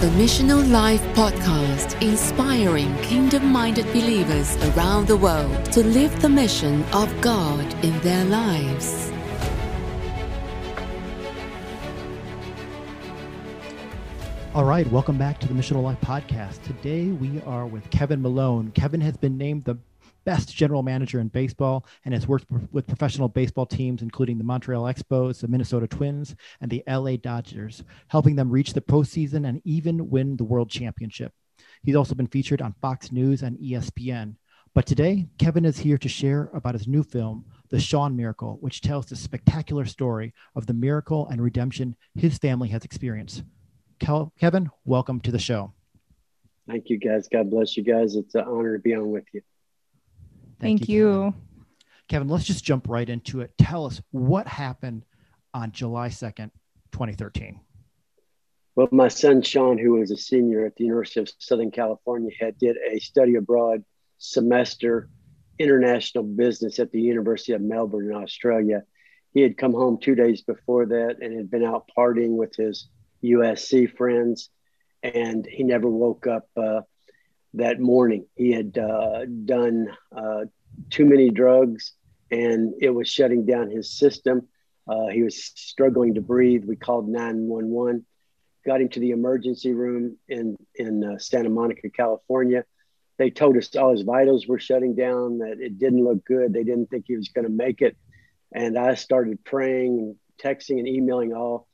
the Missional Life podcast, inspiring kingdom minded believers around the world to live the mission of God in their lives. All right, welcome back to the Missional Life podcast. Today we are with Kevin Malone. Kevin has been named the best general manager in baseball and has worked with professional baseball teams, including the Montreal Expos, the Minnesota Twins, and the LA Dodgers, helping them reach the postseason and even win the World Championship. He's also been featured on Fox News and ESPN. But today, Kevin is here to share about his new film, The Shawn Miracle, which tells the spectacular story of the miracle and redemption his family has experienced. Kevin, welcome to the show. Thank you, guys. God bless you guys. It's an honor to be on with you. Thank, Thank you. you. Kevin, let's just jump right into it. Tell us what happened on July 2nd, 2013. Well, my son Shawn, who was a senior at the University of Southern California, had did a study abroad semester international business at the University of Melbourne in Australia. He had come home two days before that and had been out partying with his USC friends, and he never woke up uh, that morning. He had uh, done uh, too many drugs and it was shutting down his system. Uh, he was struggling to breathe. We called 911, got him to the emergency room in, in uh, Santa Monica, California. They told us all his vitals were shutting down, that it didn't look good. They didn't think he was going to make it. And I started praying and texting and emailing all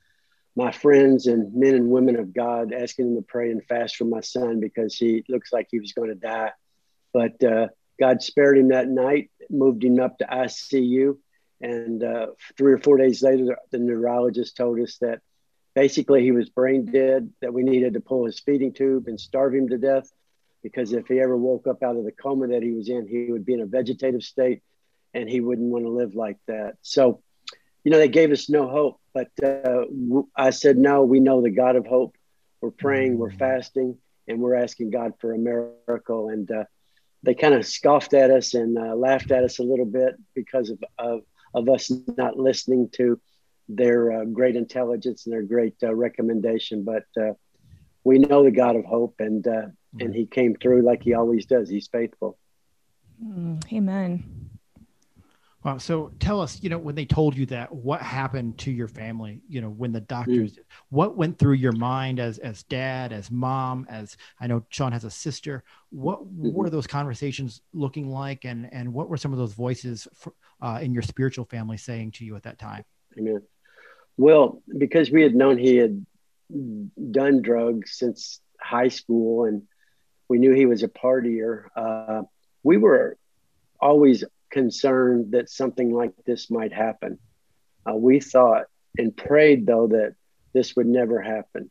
my friends and men and women of God, asking them to pray and fast for my son because he looks like he was going to die. But uh, God spared him that night, moved him up to ICU. And uh, three or four days later, the neurologist told us that basically he was brain dead, that we needed to pull his feeding tube and starve him to death. Because if he ever woke up out of the coma that he was in, he would be in a vegetative state and he wouldn't want to live like that. So, you know, they gave us no hope. But uh, I said, no, we know the God of hope. We're praying, we're fasting, and we're asking God for a miracle. And uh, they kind of scoffed at us and uh, laughed at us a little bit because of, of, of us not listening to their uh, great intelligence and their great uh, recommendation. But uh, we know the God of hope, and, and He came through like He always does. He's faithful. Mm, amen. Wow. So tell us, you know, when they told you that, what happened to your family? You know, when the doctors, mm. what went through your mind as as dad, as mom, as I know Shawn has a sister. What mm-hmm. were those conversations looking like, and and what were some of those voices for, uh, in your spiritual family saying to you at that time? Amen. Well, because we had known he had done drugs since high school, and we knew he was a partier. Uh, we were always concerned that something like this might happen. Uh, we thought and prayed, though, that this would never happen.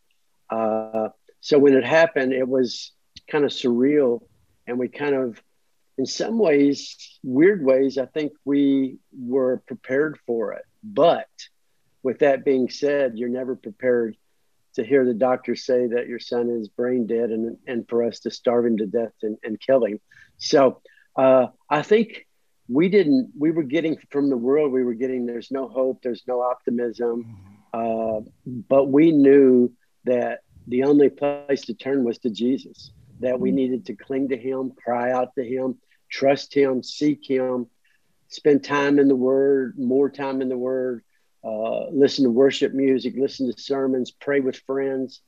Uh, so when it happened, it was kind of surreal. And we kind of, in some ways, weird ways, I think we were prepared for it. But with that being said, you're never prepared to hear the doctor say that your son is brain dead and, and for us to starve him to death and, and kill him. So uh, I think we didn't we were getting from the world we were getting there's no hope there's no optimism. Uh, but we knew that the only place to turn was to jesus that we needed to cling to him cry out to him trust him seek him spend time in the word more time in the word uh, listen to worship music listen to sermons pray with friends.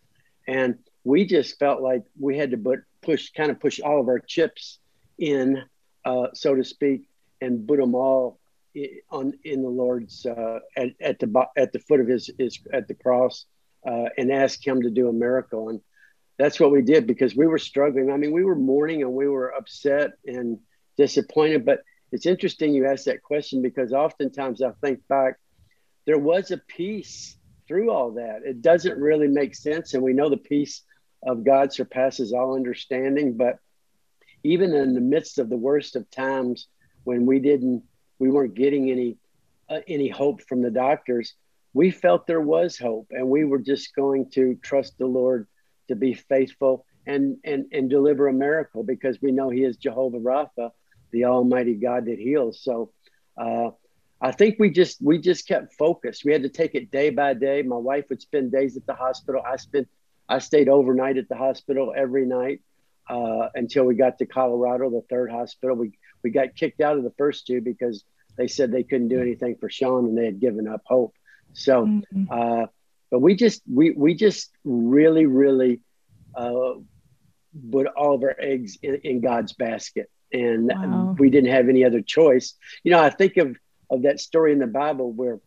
And we just felt like we had to put, push kind of push all of our chips in uh, so to speak and put them all on in the Lord's uh, at, at the at the foot of his, his at the cross uh, and ask him to do a miracle. And that's what we did because we were struggling. I mean we were mourning and we were upset and disappointed but it's interesting you asked that question because oftentimes I think back there was a peace through all that. It doesn't really make sense and we know the peace of God surpasses all understanding but even in the midst of the worst of times when we didn't we weren't getting any uh, any hope from the doctors we felt there was hope and we were just going to trust the lord to be faithful and and and deliver a miracle because we know he is jehovah rapha the almighty god that heals. So uh, i think we just we just kept focused. We had to take it day by day. My wife would spend days at the hospital. I spent I stayed overnight at the hospital every night uh, until we got to Colorado, the third hospital. We we got kicked out of the first two because they said they couldn't do anything for Shawn and they had given up hope. So, mm-hmm. uh, but we just we we just really really uh, put all of our eggs in, in God's basket, and wow. we didn't have any other choice. You know, I think of of that story in the Bible where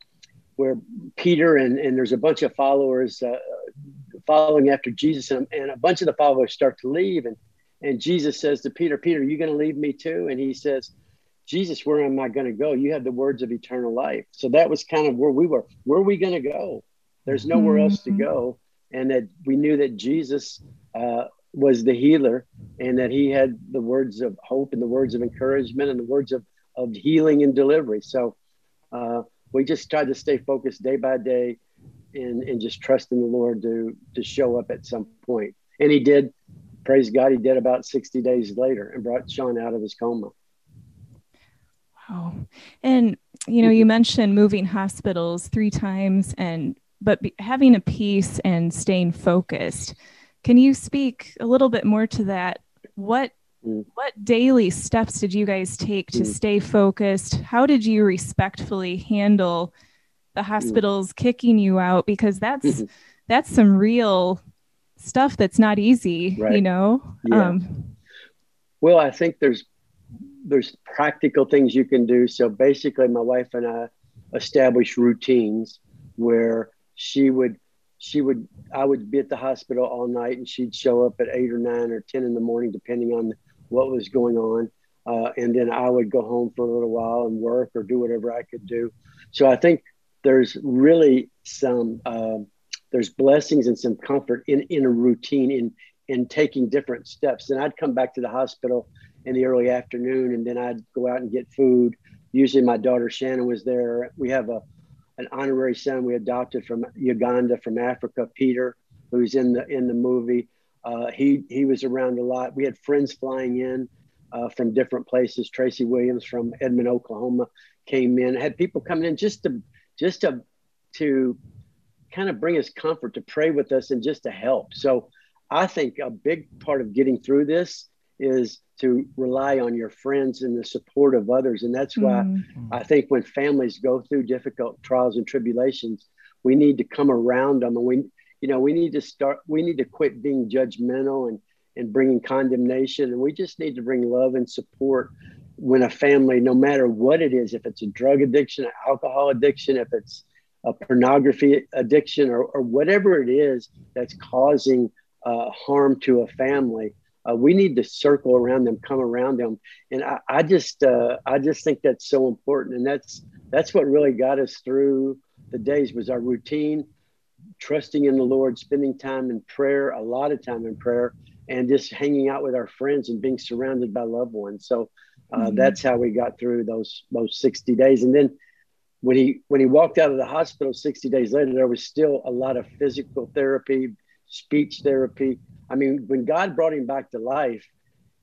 where Peter and, and there's a bunch of followers uh, following after Jesus, and, and, a bunch of the followers start to leave, and and Jesus says to Peter, Peter, are you going to leave me too? And he says, Jesus, where am I going to go? You have the words of eternal life. So that was kind of where we were. Where are we going to go? There's nowhere mm-hmm. else to go, and that we knew that Jesus uh, was the healer, and that He had the words of hope and the words of encouragement and the words of of healing and delivery. So. Uh, we just tried to stay focused day by day and, and just trust in the Lord to, to show up at some point. And he did, praise God, he did about 60 days later and brought Shawn out of his coma. Wow. And, you know, you mentioned moving hospitals three times and, but be, having a peace and staying focused. Can you speak a little bit more to that? What Mm. What daily steps did you guys take to mm. stay focused? How did you respectfully handle the mm. hospitals kicking you out? Because that's mm-hmm. that's some real stuff that's not easy, right. you know. Yeah. Um, well, I think there's there's practical things you can do. So basically, my wife and I established routines where she would she would I would be at the hospital all night and she'd show up at eight or nine or ten in the morning, depending on what was going on. Uh, and then I would go home for a little while and work or do whatever I could do. So I think there's really some uh, there's blessings and some comfort in in a routine in in taking different steps. And I'd come back to the hospital in the early afternoon, and then I'd go out and get food. Usually, my daughter Shannon was there. We have a an honorary son we adopted from Uganda, from Africa, Peter, who's in the in the movie. Uh, he he was around a lot. We had friends flying in uh, from different places. Tracy Williams from Edmond, Oklahoma, came in. Had people coming in just to just to to kind of bring us comfort, to pray with us, and just to help. So I think a big part of getting through this is to rely on your friends and the support of others. And that's why mm-hmm. I think when families go through difficult trials and tribulations, we need to come around them and we you know we need to start we need to quit being judgmental and and bringing condemnation and we just need to bring love and support when a family no matter what it is if it's a drug addiction alcohol addiction if it's a pornography addiction or, or whatever it is that's causing uh, harm to a family uh, we need to circle around them come around them and i, I just uh, i just think that's so important and that's that's what really got us through the days was our routine trusting in the Lord, spending time in prayer, a lot of time in prayer, and just hanging out with our friends and being surrounded by loved ones. So uh, mm-hmm. that's how we got through those those 60 days. And then when he when he walked out of the hospital 60 days later, there was still a lot of physical therapy, speech therapy. I mean, when God brought him back to life,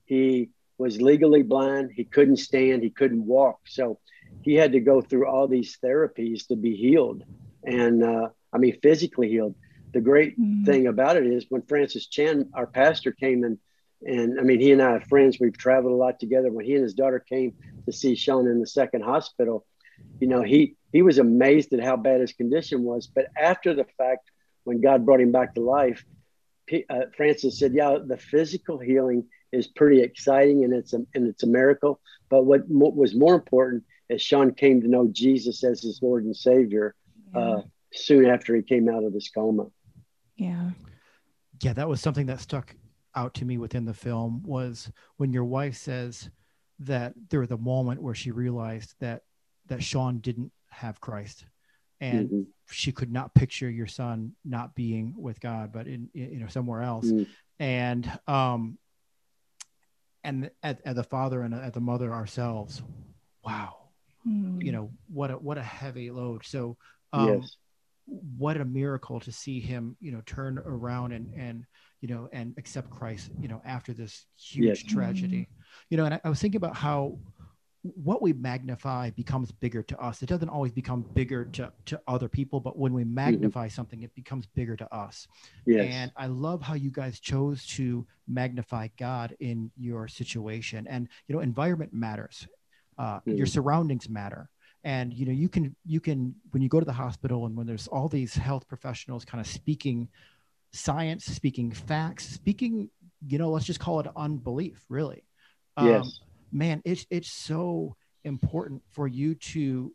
he was legally blind. He couldn't stand. He couldn't walk. So he had to go through all these therapies to be healed. And uh, I mean, physically healed. The great mm-hmm. thing about it is when Francis Chan, our pastor, came in, and I mean, he and I are friends. We've traveled a lot together. When he and his daughter came to see Shawn in the second hospital, you know, he he was amazed at how bad his condition was. But after the fact, when God brought him back to life, uh, Francis said, "Yeah, the physical healing is pretty exciting, and it's a and it's a miracle. But what was more important is Shawn came to know Jesus as his Lord and Savior." Yeah. Uh, soon after he came out of this coma. Yeah. Yeah, that was something that stuck out to me within the film was when your wife says that there was a moment where she realized that that Shawn didn't have Christ and mm-hmm. she could not picture your son not being with God but in, in you know somewhere else mm-hmm. and um and at, at the father and at the mother ourselves wow mm-hmm. you know what a what a heavy load so um yes what a miracle to see him, you know, turn around and and you know and accept Christ, you know, after this huge yes. tragedy. You know, and I, I was thinking about how what we magnify becomes bigger to us. It doesn't always become bigger to, to other people, but when we mm-hmm. magnify mm-hmm. something, it becomes bigger to us. Yes. And I love how you guys chose to magnify God in your situation. And, you know, environment matters. Uh, mm-hmm. Your surroundings matter. And, you know, you can, you can, when you go to the hospital and when there's all these health professionals kind of speaking science, speaking facts, speaking, you know, let's just call it unbelief, really. Um, yes man, it's it's so important for you to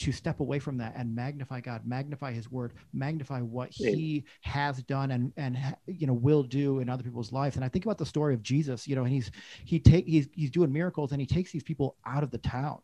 to step away from that and magnify God, magnify His Word, magnify what He has done and and you know will do in other people's lives. And I think about the story of Jesus, you know, and he's he take he's he's doing miracles and he takes these people out of the town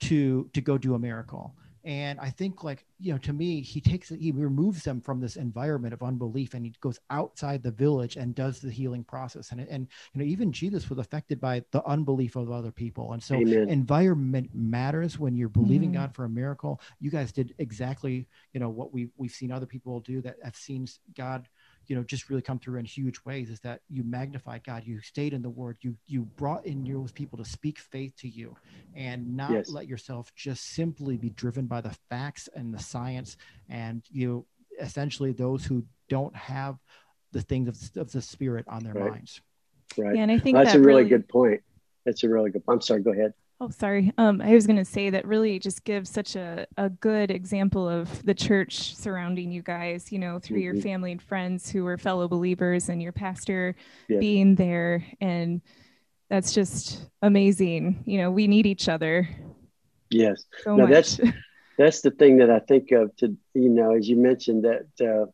to to go do a miracle and i think like you know to me he takes he removes them from this environment of unbelief and he goes outside the village and does the healing process and and you know even jesus was affected by the unbelief of other people and so Amen. environment matters when you're believing mm-hmm. god for a miracle you guys did exactly you know what we we've seen other people do that have seen god you know just really come through in huge ways is that you magnified god. You stayed in the word. You you brought in those people to speak faith to you and not yes. let yourself just simply be driven by the facts and the science. And you essentially those who don't have the things of, of the spirit on their right. minds. Right. Yeah, and i think that's that a really, really good point. That's a really good i'm sorry go ahead Oh, sorry. Um, I was going to say that really just gives such a, a good example of the church surrounding you guys, you know, through mm-hmm. your family and friends who are fellow believers and your pastor yes. being there. And that's just amazing. You know, we need each other. Yes. So no, that's, that's the thing that I think of to, you know, as you mentioned that uh,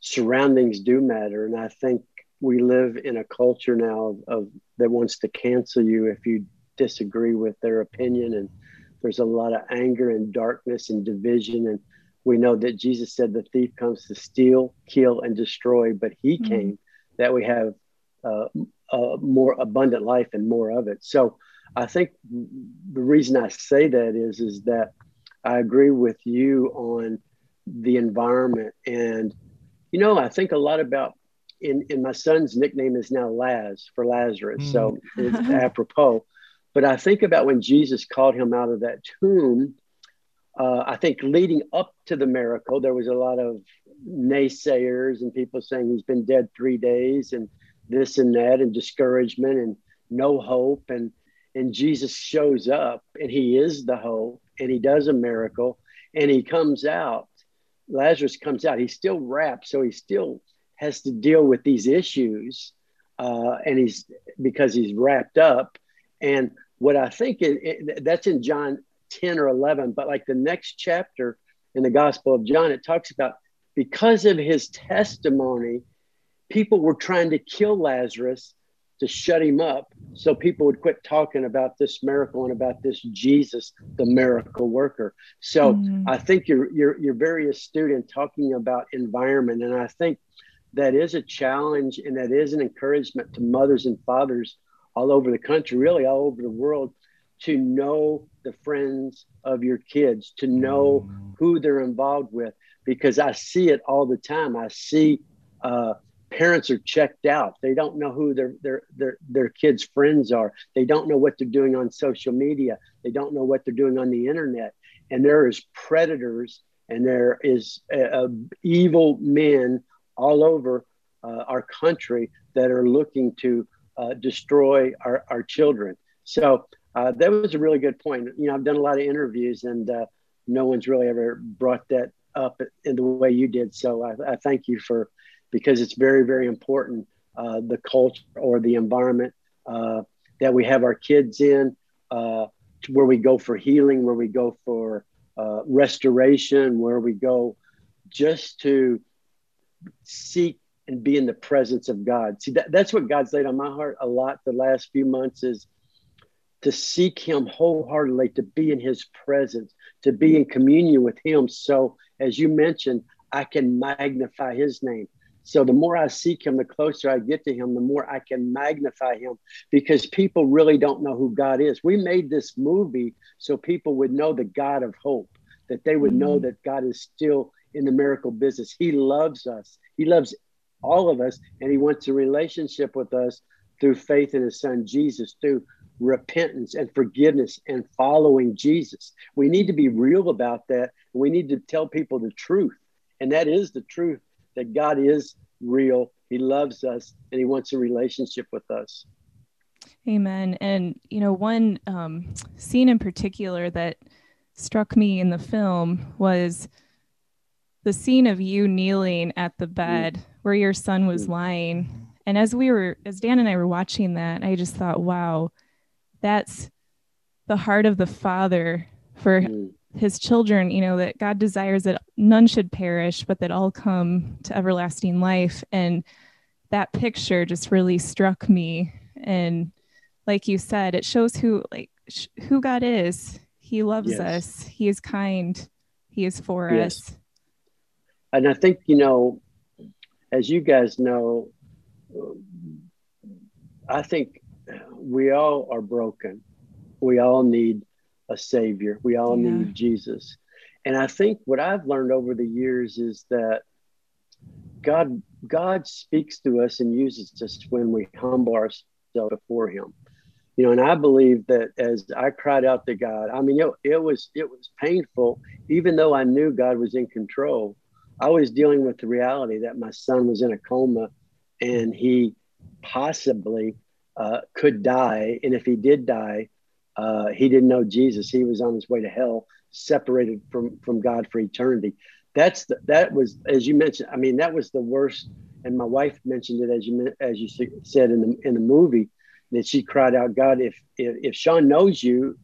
surroundings do matter. And I think we live in a culture now of, of that wants to cancel you if you disagree with their opinion and there's a lot of anger and darkness and division and we know that jesus said the thief comes to steal kill and destroy but he mm-hmm. came that we have uh, a more abundant life and more of it so i think the reason i say that is is that i agree with you on the environment and you know i think a lot about in, in my son's nickname is now Laz for Lazarus. Mm. So it's apropos. But I think about when Jesus called him out of that tomb. Uh, I think leading up to the miracle, there was a lot of naysayers and people saying he's been dead three days and this and that and discouragement and no hope. And, and Jesus shows up and he is the hope and he does a miracle and he comes out. Lazarus comes out. He's still wrapped, so he still has to deal with these issues. Uh, and he's because he's wrapped up and what I think it, it, that's in John 10 or 11, but like the next chapter in the Gospel of John, it talks about because of his testimony, people were trying to kill Lazarus to shut him up so people would quit talking about this miracle and about this Jesus, the miracle worker. So mm-hmm. I think you're, you're, you're very astute in talking about environment. And I think that is a challenge and that is an encouragement to mothers and fathers all over the country, really all over the world, to know the friends of your kids, to know mm. who they're involved with, because I see it all the time. I see uh, parents are checked out. They don't know who their, their their their kids' friends are. They don't know what they're doing on social media. They don't know what they're doing on the internet. And there is predators and there is uh, evil men all over uh, our country that are looking to uh, destroy our, our children. So uh, that was a really good point. You know, I've done a lot of interviews and uh, no one's really ever brought that up in the way you did. So I, I thank you for, because it's very, very important, uh, the culture or the environment uh, that we have our kids in, uh, where we go for healing, where we go for restoration, where we go just to seek and be in the presence of God. See, that, that's what God's laid on my heart a lot the last few months is to seek Him wholeheartedly, to be in His presence, to be in communion with Him. So, as you mentioned, I can magnify His name. So, the more I seek Him, the closer I get to Him, the more I can magnify Him because people really don't know who God is. We made this movie so people would know the God of hope, that they would know mm-hmm. that God is still in the miracle business. He loves us. He loves all of us, and He wants a relationship with us through faith in His Son Jesus, through repentance and forgiveness and following Jesus. We need to be real about that. We need to tell people the truth. And that is the truth that God is real. He loves us and he wants a relationship with us. Amen. And, you know, one um, scene in particular that struck me in the film was the scene of you kneeling at the bed mm. Where your son was mm. lying. And as we were, as Dan and I were watching that, I just thought, wow, that's the heart of the father for mm. his children, you know, that God desires that none should perish, but that all come to everlasting life. And that picture just really struck me. And like you said, it shows who, like, sh- who God is. He loves yes. us, He is kind, He is for yes. us. And I think, you know, as you guys know, I think we all are broken. We all need a savior. We all yeah. need Jesus. And I think what I've learned over the years is that God God speaks to us and uses us when we humble ourselves before him. You know, and I believe that as I cried out to God, I mean, it, it was it was painful, even though I knew God was in control. I was dealing with the reality that my son was in a coma and he possibly uh, could die. And if he did die, uh, he didn't know Jesus. He was on his way to hell, separated from, from God for eternity. That's the, that was, as you mentioned, I mean, that was the worst. And my wife mentioned it as you as you said in the in the movie that she cried out, God, if if, if Shawn knows you,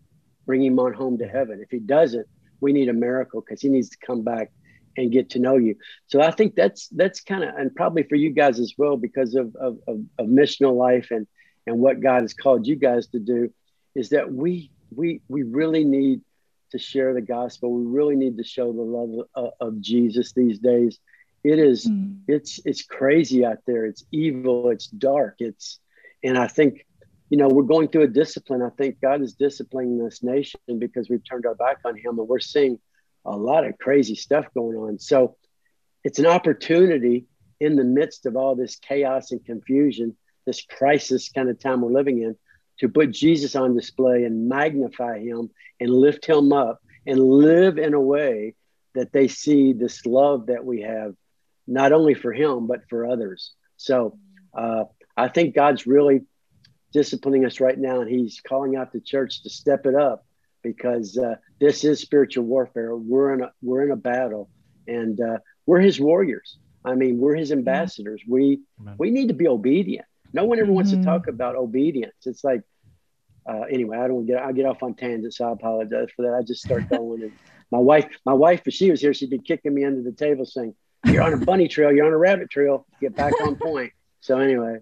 bring him on home to heaven. If he doesn't, we need a miracle because he needs to come back and get to know you. So I think that's that's kind of and probably for you guys as well because of, of of, of missional life and and what God has called you guys to do is that we we we really need to share the gospel. We really need to show the love of, of Jesus these days. It is mm. it's it's crazy out there. It's evil. It's dark. It's and I think you know we're going through a discipline. I think God is disciplining this nation because we've turned our back on Him and we're seeing a lot of crazy stuff going on. So it's an opportunity in the midst of all this chaos and confusion this crisis kind of time we're living in to put Jesus on display and magnify him and lift him up and live in a way that they see this love that we have, not only for him, but for others. So uh, I think God's really disciplining us right now, and he's calling out the church to step it up because uh, this is spiritual warfare. We're in a, we're in a battle, and uh, we're his warriors. I mean, we're his ambassadors. We Amen. we need to be obedient. No one ever wants mm-hmm. to talk about obedience. It's like, uh, anyway, I don't get, I get off on tangents. So I apologize for that. I just start going. and my wife, my wife, if she was here, she'd be kicking me under the table saying, you're on a bunny trail. You're on a rabbit trail. Get back on point. So anyway,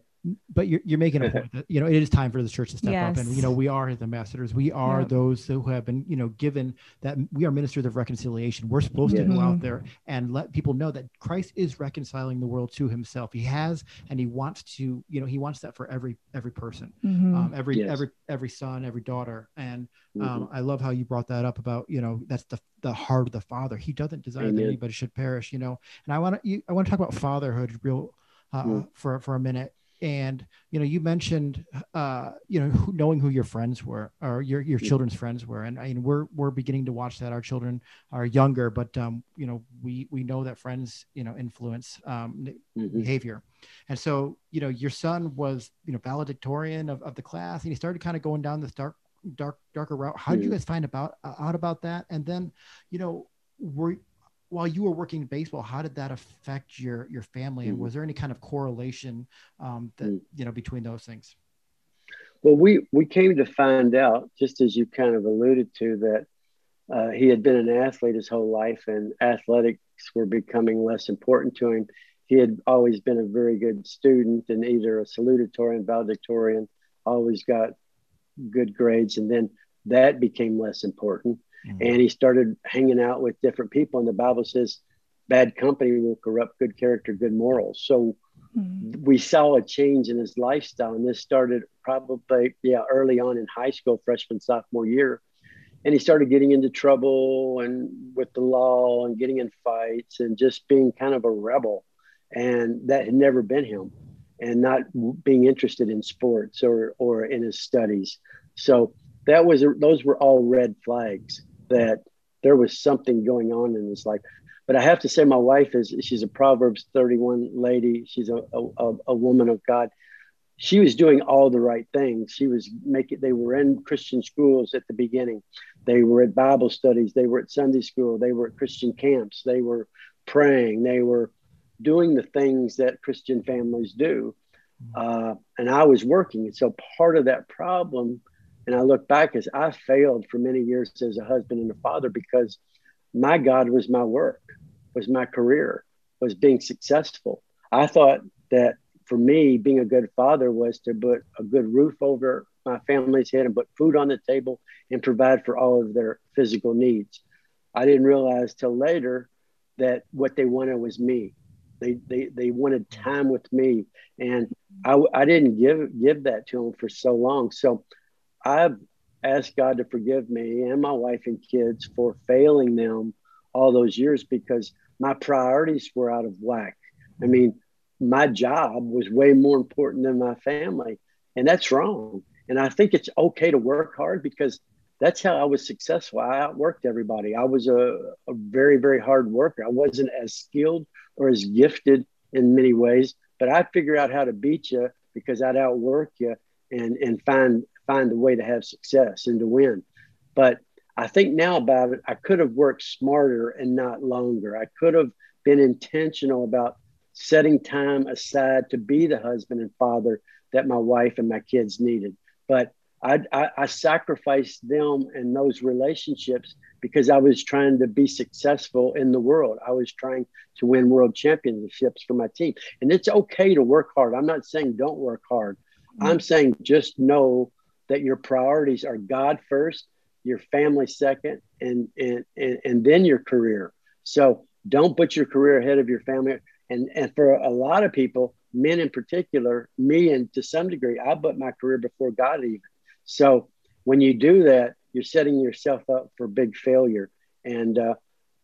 but you're, you're making a point that you know it is time for the church to step yes. up and you know we are his ambassadors we are yeah. those who have been you know given that we are ministers of reconciliation we're supposed yeah. to go out there and let people know that christ is reconciling the world to himself he has and he wants to you know he wants that for every every person mm-hmm. um, every yes. every every son every daughter and um, mm-hmm. i love how you brought that up about you know that's the the heart of the father he doesn't desire Amen. that anybody should perish you know and i want to i want to talk about fatherhood real uh, mm-hmm. for for a minute and you know you mentioned uh, you know who, knowing who your friends were or your your children's friends were. And I mean we're we're beginning to watch that. Our children are younger but um, you know we we know that friends you know influence um, mm-hmm. behavior. And so you know your son was you know valedictorian of, of the class and he started kind of going down this dark dark darker route. How did mm-hmm. you guys find about uh, out about that? And then you know were while you were working baseball, how did that affect your your family, and mm. was there any kind of correlation um, that mm. you know between those things? Well, we we came to find out, just as you kind of alluded to, that uh, he had been an athlete his whole life, and athletics were becoming less important to him. He had always been a very good student, and either a salutatorian, valedictorian, always got good grades, and then that became less important Mm-hmm. And he started hanging out with different people. And the Bible says, bad company will corrupt good character, good morals. So mm-hmm. we saw a change in his lifestyle. And this started probably, yeah, early on in high school, freshman, sophomore year. And he started getting into trouble and with the law and getting in fights and just being kind of a rebel. And that had never been him and not being interested in sports or, or in his studies. So that was those were all red flags that there was something going on in his life. But I have to say, my wife is she's a Proverbs 31 lady. She's a, a, a woman of God. She was doing all the right things. She was making, they were in Christian schools at the beginning. They were at Bible studies. They were at Sunday school. They were at Christian camps. They were praying. They were doing the things that Christian families do. Uh, and I was working. And so part of that problem, and I look back, as I failed for many years as a husband and a father because my God was my work, was my career, was being successful. I thought that for me, being a good father was to put a good roof over my family's head and put food on the table and provide for all of their physical needs. I didn't realize till later that what they wanted was me. They, they, they wanted time with me. And I, I didn't give, give that to them for so long. So I've asked God to forgive me and my wife and kids for failing them all those years because my priorities were out of whack. I mean, my job was way more important than my family, and that's wrong. And I think it's okay to work hard because that's how I was successful. I outworked everybody. I was a, a very, very hard worker. I wasn't as skilled or as gifted in many ways, but I figured out how to beat you because I'd outwork you and and find find a way to have success and to win. But I think now about it, I could have worked smarter and not longer. I could have been intentional about setting time aside to be the husband and father that my wife and my kids needed. But I, I, I, sacrificed them and those relationships because I was trying to be successful in the world. I was trying to win world championships for my team. And it's okay to work hard. I'm not saying don't work hard. Mm-hmm. I'm saying just know that your priorities are God first, your family second, and, and, and, and then your career. So don't put your career ahead of your family. And, and for a lot of people, men in particular, me and to some degree, I put my career before God even. So when you do that, you're setting yourself up for big failure. And uh,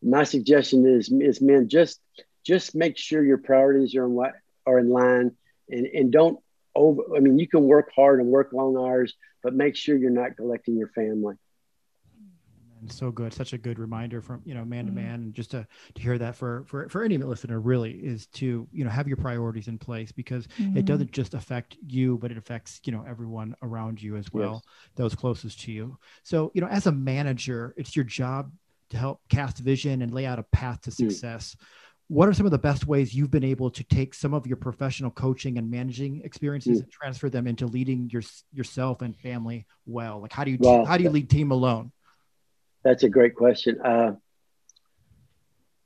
my suggestion is, is men just just make sure your priorities are in what are in line, and and don't over. I mean, you can work hard and work long hours, but make sure you're not neglecting your family and so good such a good reminder from you know man to mm-hmm. man and just to to hear that for for for any listener really is to you know have your priorities in place because mm-hmm. it doesn't just affect you but it affects you know everyone around you as well yes. those closest to you so you know as a manager it's your job to help cast vision and lay out a path to mm. success mm. What are some of the best ways you've been able to take some of your professional coaching and managing experiences mm. and transfer them into leading your yourself and family well like how do you well, how do you lead team alone that's a great question. Uh,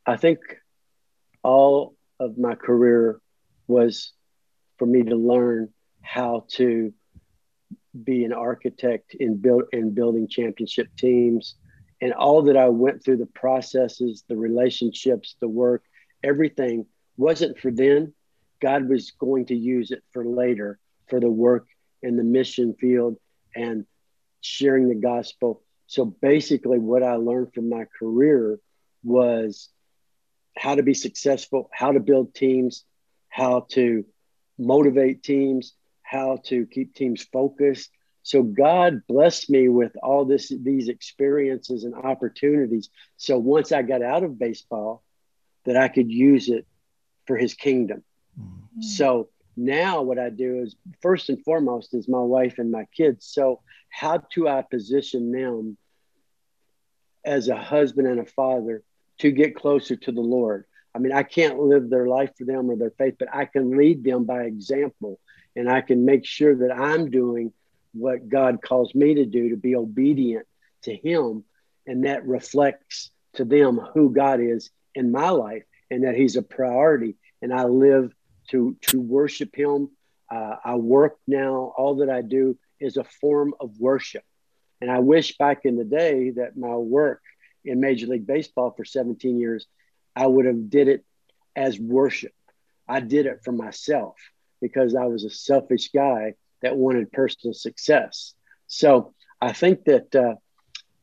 I think all of my career was for me to learn how to be an architect in build in building championship teams and all that I went through the processes, the relationships, the work, everything wasn't for then. God was going to use it for later for the work in the mission field and sharing the gospel so basically, what I learned from my career was how to be successful, how to build teams, how to motivate teams, how to keep teams focused. So God blessed me with all this these experiences and opportunities. So once I got out of baseball, that I could use it for his kingdom. Mm-hmm. So now what I do is first and foremost is my wife and my kids. So how do I position them as a husband and a father to get closer to the Lord. I mean, I can't live their life for them or their faith, but I can lead them by example and I can make sure that I'm doing what God calls me to do to be obedient to Him. And that reflects to them who God is in my life and that He's a priority. And I live to, to worship Him. Uh, I work now, all that I do is a form of worship. And I wish back in the day that my work in Major League Baseball for 17 years, I would have did it as worship. I did it for myself because I was a selfish guy that wanted personal success. So I think that uh,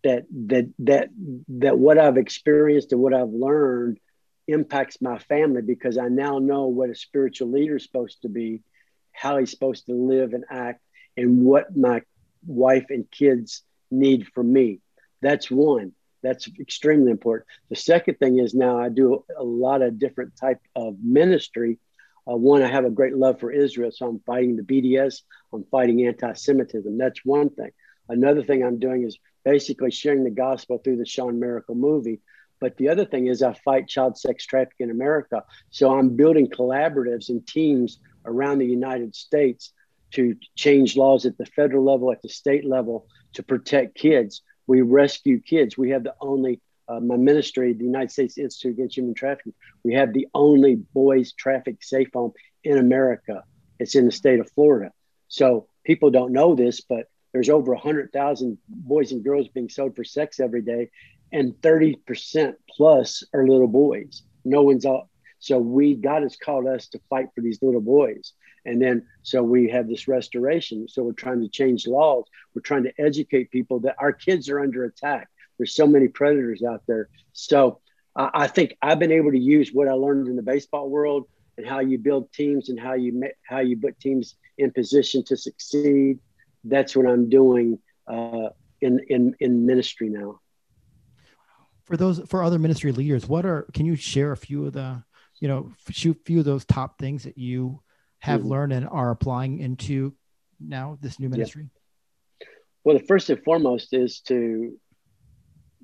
that that that that what I've experienced and what I've learned impacts my family because I now know what a spiritual leader is supposed to be, how he's supposed to live and act, and what my wife and kids need from me. That's one. That's extremely important. The second thing is now I do a lot of different type of ministry. Uh, one, I have a great love for Israel, so I'm fighting the BDS. I'm fighting anti-Semitism. That's one thing. Another thing I'm doing is basically sharing the gospel through the Shawn Miracle movie. But the other thing is I fight child sex trafficking in America. So I'm building collaboratives and teams around the United States to change laws at the federal level, at the state level to protect kids. We rescue kids. We have the only, uh, my ministry, the United States Institute Against Human Trafficking, we have the only boys traffic safe home in America. It's in the state of Florida. So people don't know this, but there's over 100,000 boys and girls being sold for sex every day, and 30% plus are little boys. No one's all. So we, God has called us to fight for these little boys. And then, so we have this restoration. So we're trying to change laws. We're trying to educate people that our kids are under attack. There's so many predators out there. So I, I think I've been able to use what I learned in the baseball world and how you build teams and how you how you put teams in position to succeed. That's what I'm doing uh, in in in ministry now. For those for other ministry leaders, what are can you share a few of the you know few of those top things that you have mm-hmm. learned and are applying into now this new ministry? Yeah. Well, the first and foremost is to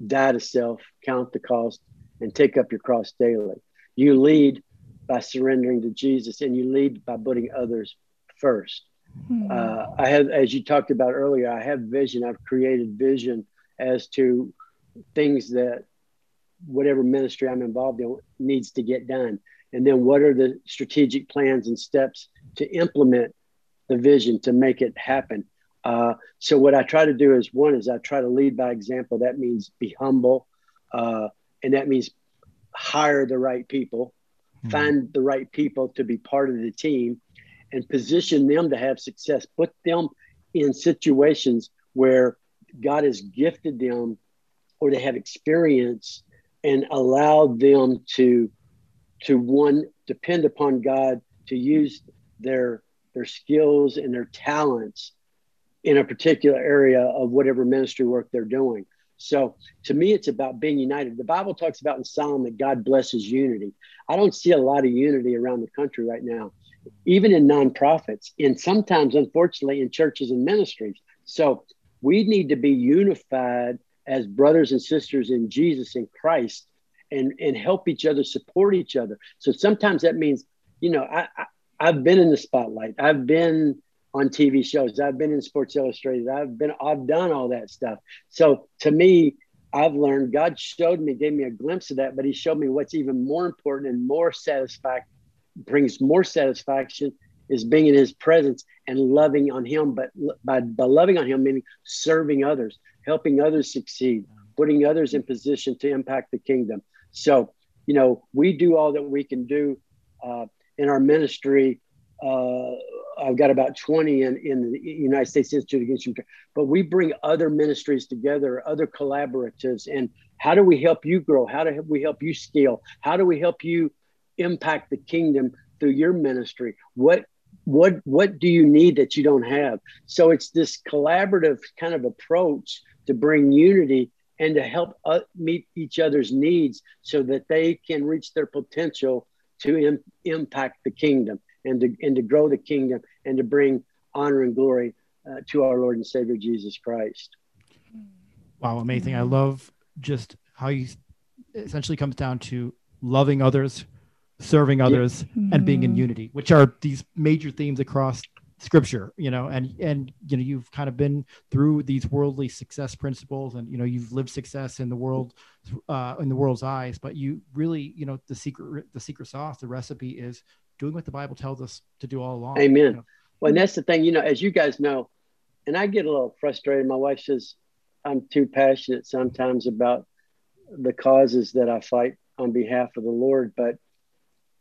die to self, count the cost, and take up your cross daily. You lead by surrendering to Jesus, and you lead by putting others 1st mm-hmm. uh, I have, as you talked about earlier, I have vision. I've created vision as to things that whatever ministry I'm involved in needs to get done and then what are the strategic plans and steps to implement the vision to make it happen uh, so what i try to do is one is i try to lead by example that means be humble uh, and that means hire the right people mm-hmm. find the right people to be part of the team and position them to have success put them in situations where god has gifted them or they have experience and allow them to to one depend upon God to use their their skills and their talents in a particular area of whatever ministry work they're doing. So to me, it's about being united. The Bible talks about in Psalm that God blesses unity. I don't see a lot of unity around the country right now, even in nonprofits, and sometimes, unfortunately, in churches and ministries. So we need to be unified as brothers and sisters in Jesus and Christ and and help each other, support each other. So sometimes that means, you know, I, I I've been in the spotlight. I've been on TV shows. I've been in Sports Illustrated. I've been I've done all that stuff. So to me, I've learned God showed me, gave me a glimpse of that, but He showed me what's even more important and more satisfaction brings more satisfaction is being in His presence and loving on Him. But by, by loving on Him, meaning serving others, helping others succeed, putting others in position to impact the kingdom. So, you know, we do all that we can do uh, in our ministry. Uh, I've got about 20 in, in the United States Institute Against Human but we bring other ministries together, other collaboratives. And how do we help you grow? How do we help you scale? How do we help you impact the kingdom through your ministry? What what what do you need that you don't have? So it's this collaborative kind of approach to bring unity and to help uh, meet each other's needs so that they can reach their potential to Im- impact the kingdom and to, and to grow the kingdom and to bring honor and glory uh, to our Lord and Savior Jesus Christ. Wow, amazing. I love just how you essentially comes down to loving others, serving others, yeah. and being in mm-hmm. unity, which are these major themes across scripture you know and and you know you've kind of been through these worldly success principles and you know you've lived success in the world uh in the world's eyes but you really you know the secret the secret sauce the recipe is doing what the bible tells us to do all along amen you know? well and that's the thing you know as you guys know and i get a little frustrated my wife says i'm too passionate sometimes about the causes that i fight on behalf of the lord but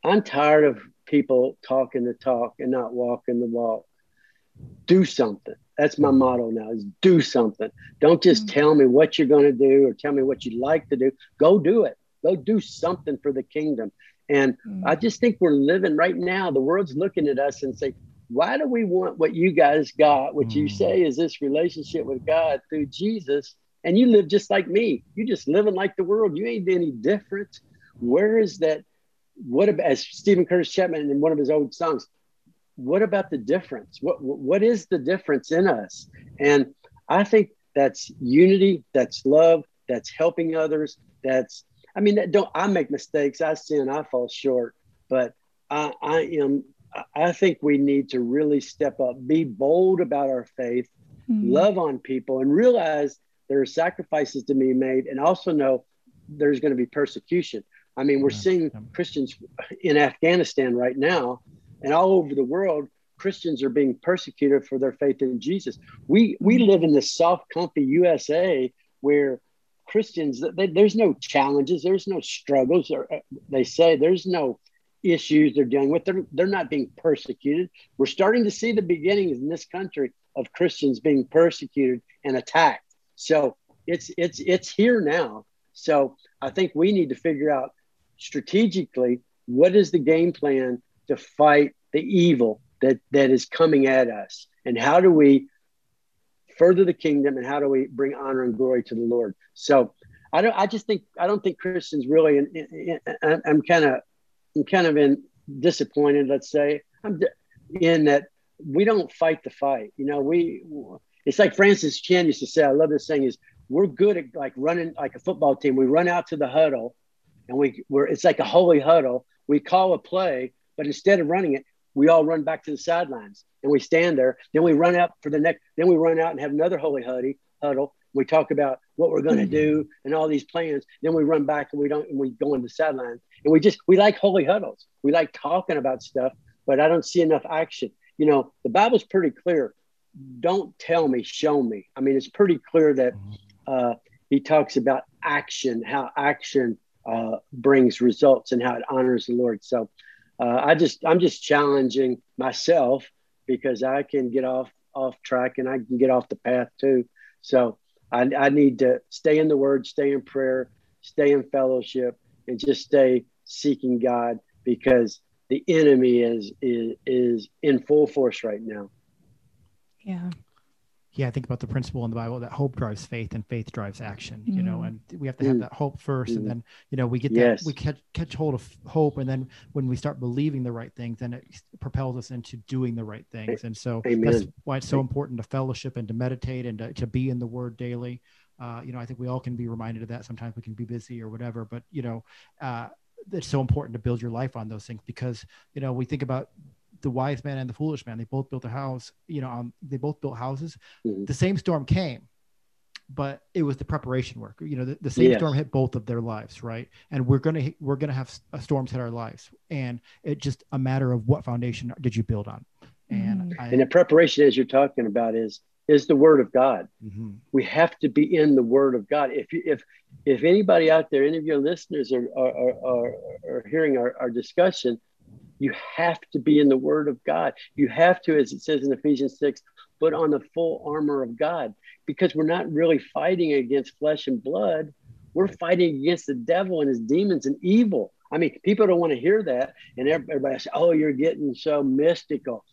i'm tired of people talking the talk and not walking the walk. Do something. That's my motto now is do something. Don't just mm-hmm. tell me what you're going to do or tell me what you'd like to do. Go do it. Go do something for the kingdom. And mm-hmm. I just think we're living right now. The world's looking at us and say, why do we want what you guys got? What you Mm. say is this relationship with God through Jesus, and you live just like me. You just living like the world. You ain't any different. Where is that? What about as Steven Curtis Chapman in one of his old songs? What about the difference? What what is the difference in us? And I think that's unity, that's love, that's helping others. That's I mean, don't I make mistakes, I sin, I fall short, but I, I am. I- think we need to really step up, be bold about our faith, Mm. love on people, and realize there are sacrifices to be made, and also know there's going to be persecution. I mean, we're Yeah, seeing. Christians in Afghanistan right now, and all over the world. Christians are being persecuted for their faith in Jesus. We we Mhm. live in this soft, comfy USA where Christians they, there's no challenges, there's no struggles, or uh, they say there's no issues they're dealing with. They're, they're not being persecuted. We're starting to see the beginnings in this country of Christians being persecuted and attacked. So it's it's it's here now. So I think we need to figure out strategically what is the game plan to fight the evil that that is coming at us, and how do we further the kingdom, and how do we bring honor and glory to the Lord? So I don't. I just think I don't think Christians really. In, in, in, I'm kind of I'm kind of in disappointed. Let's say I'm in that we don't fight the fight. You know, we it's like Francis Chan used to say. I love this saying is we're good at like running like a football team. We run out to the huddle, and we we're it's like a holy huddle. We call a play, but instead of running it, we all run back to the sidelines and we stand there. Then we run out for the next. Then we run out and have another holy huddle. Huddle. We talk about what we're going to do and all these plans. Then we run back and we don't. And we go on the sidelines and we just we like holy huddles. We like talking about stuff, but I don't see enough action. You know, the Bible's pretty clear. Don't tell me, show me. I mean, it's pretty clear that uh, he talks about action, how action uh, brings results, and how it honors the Lord. So, uh, I just I'm just challenging myself because I can get off off track and I can get off the path too. So I, I need to stay in the Word, stay in prayer, stay in fellowship, and just stay seeking God because the enemy is is is in full force right now. Yeah. Yeah, I think about the principle in the Bible that hope drives faith and faith drives action, you know, Mm. and we have to have Mm. that hope first. And Mm. then, you know, we get Yes. that, we catch, catch hold of hope. And then when we start believing the right things, then it propels us into doing the right things. And so that's why it's so important to fellowship and to meditate and to, to be in the word daily. Uh, you know, I think we all can be reminded of that. Sometimes we can be busy or whatever, but, you know, uh, it's so important to build your life on those things because, you know, we think about the wise man and the foolish man. They both built a house, you know, um, they both built houses Mhm. the same storm came but it was the preparation work you know the, the same Yes. storm hit both of their lives right and we're gonna we're gonna have s- uh, storms hit our lives and it's just a matter of what foundation did you build on and Mhm. I, And the preparation, as you're talking about, is is the Word of God. Mhm. We have to be in the Word of God. If you, if if anybody out there, any of your listeners are are, are, are, are hearing our, our discussion, you have to be in the Word of God. You have to, as it says in Ephesians six, put on the full armor of God, because we're not really fighting against flesh and blood. We're fighting against the devil and his demons and evil. I mean, people don't want to hear that, and everybody says, "Oh, you're getting so mystical."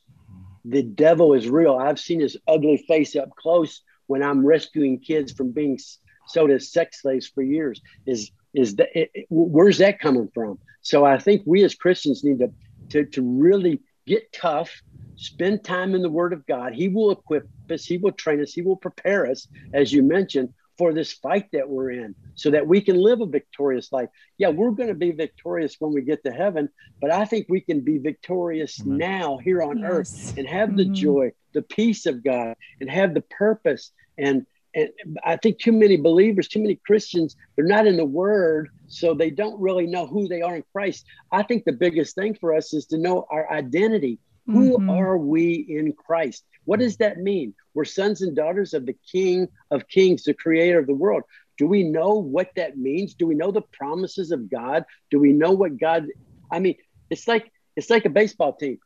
the devil is real. I've seen his ugly face up close when I'm rescuing kids from being sold as sex slaves for years. Is is that it- where's that coming from? So I think we as Christians need to to, to really get tough, spend time in the Word of God. He will equip us. He will train us. He will prepare us, as you mentioned, for this fight that we're in, so that we can live a victorious life. Yeah, we're going to be victorious when we get to heaven, but I think we can be victorious Amen. now here on earth and have the Mhm. joy, the peace of God, and have the purpose. And and I think too many believers, too many Christians, they're not in the Word, so they don't really know who they are in Christ. I think the biggest thing for us is to know our identity. Who Mhm. are we in Christ? What does that mean? We're sons and daughters of the King of Kings, the Creator of the world. Do we know what that means? Do we know the promises of God? Do we know what God? I mean, it's like it's like a baseball team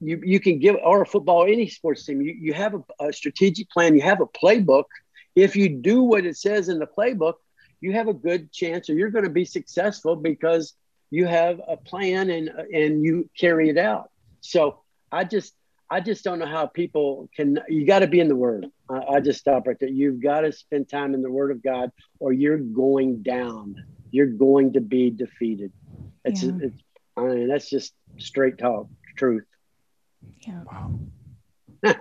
you you can give or a football any sports team you, you have a, a strategic plan you have a playbook if you do what it says in the playbook you have a good chance or you're going to be successful because you have a plan and and you carry it out so i just I just don't know how people can. You got to be in the Word. I, I just stop right there. You've got to spend time in the Word of God, or you're going down. You're going to be defeated. It's, Yeah. it's I mean, that's just straight talk, truth. Yeah. Wow.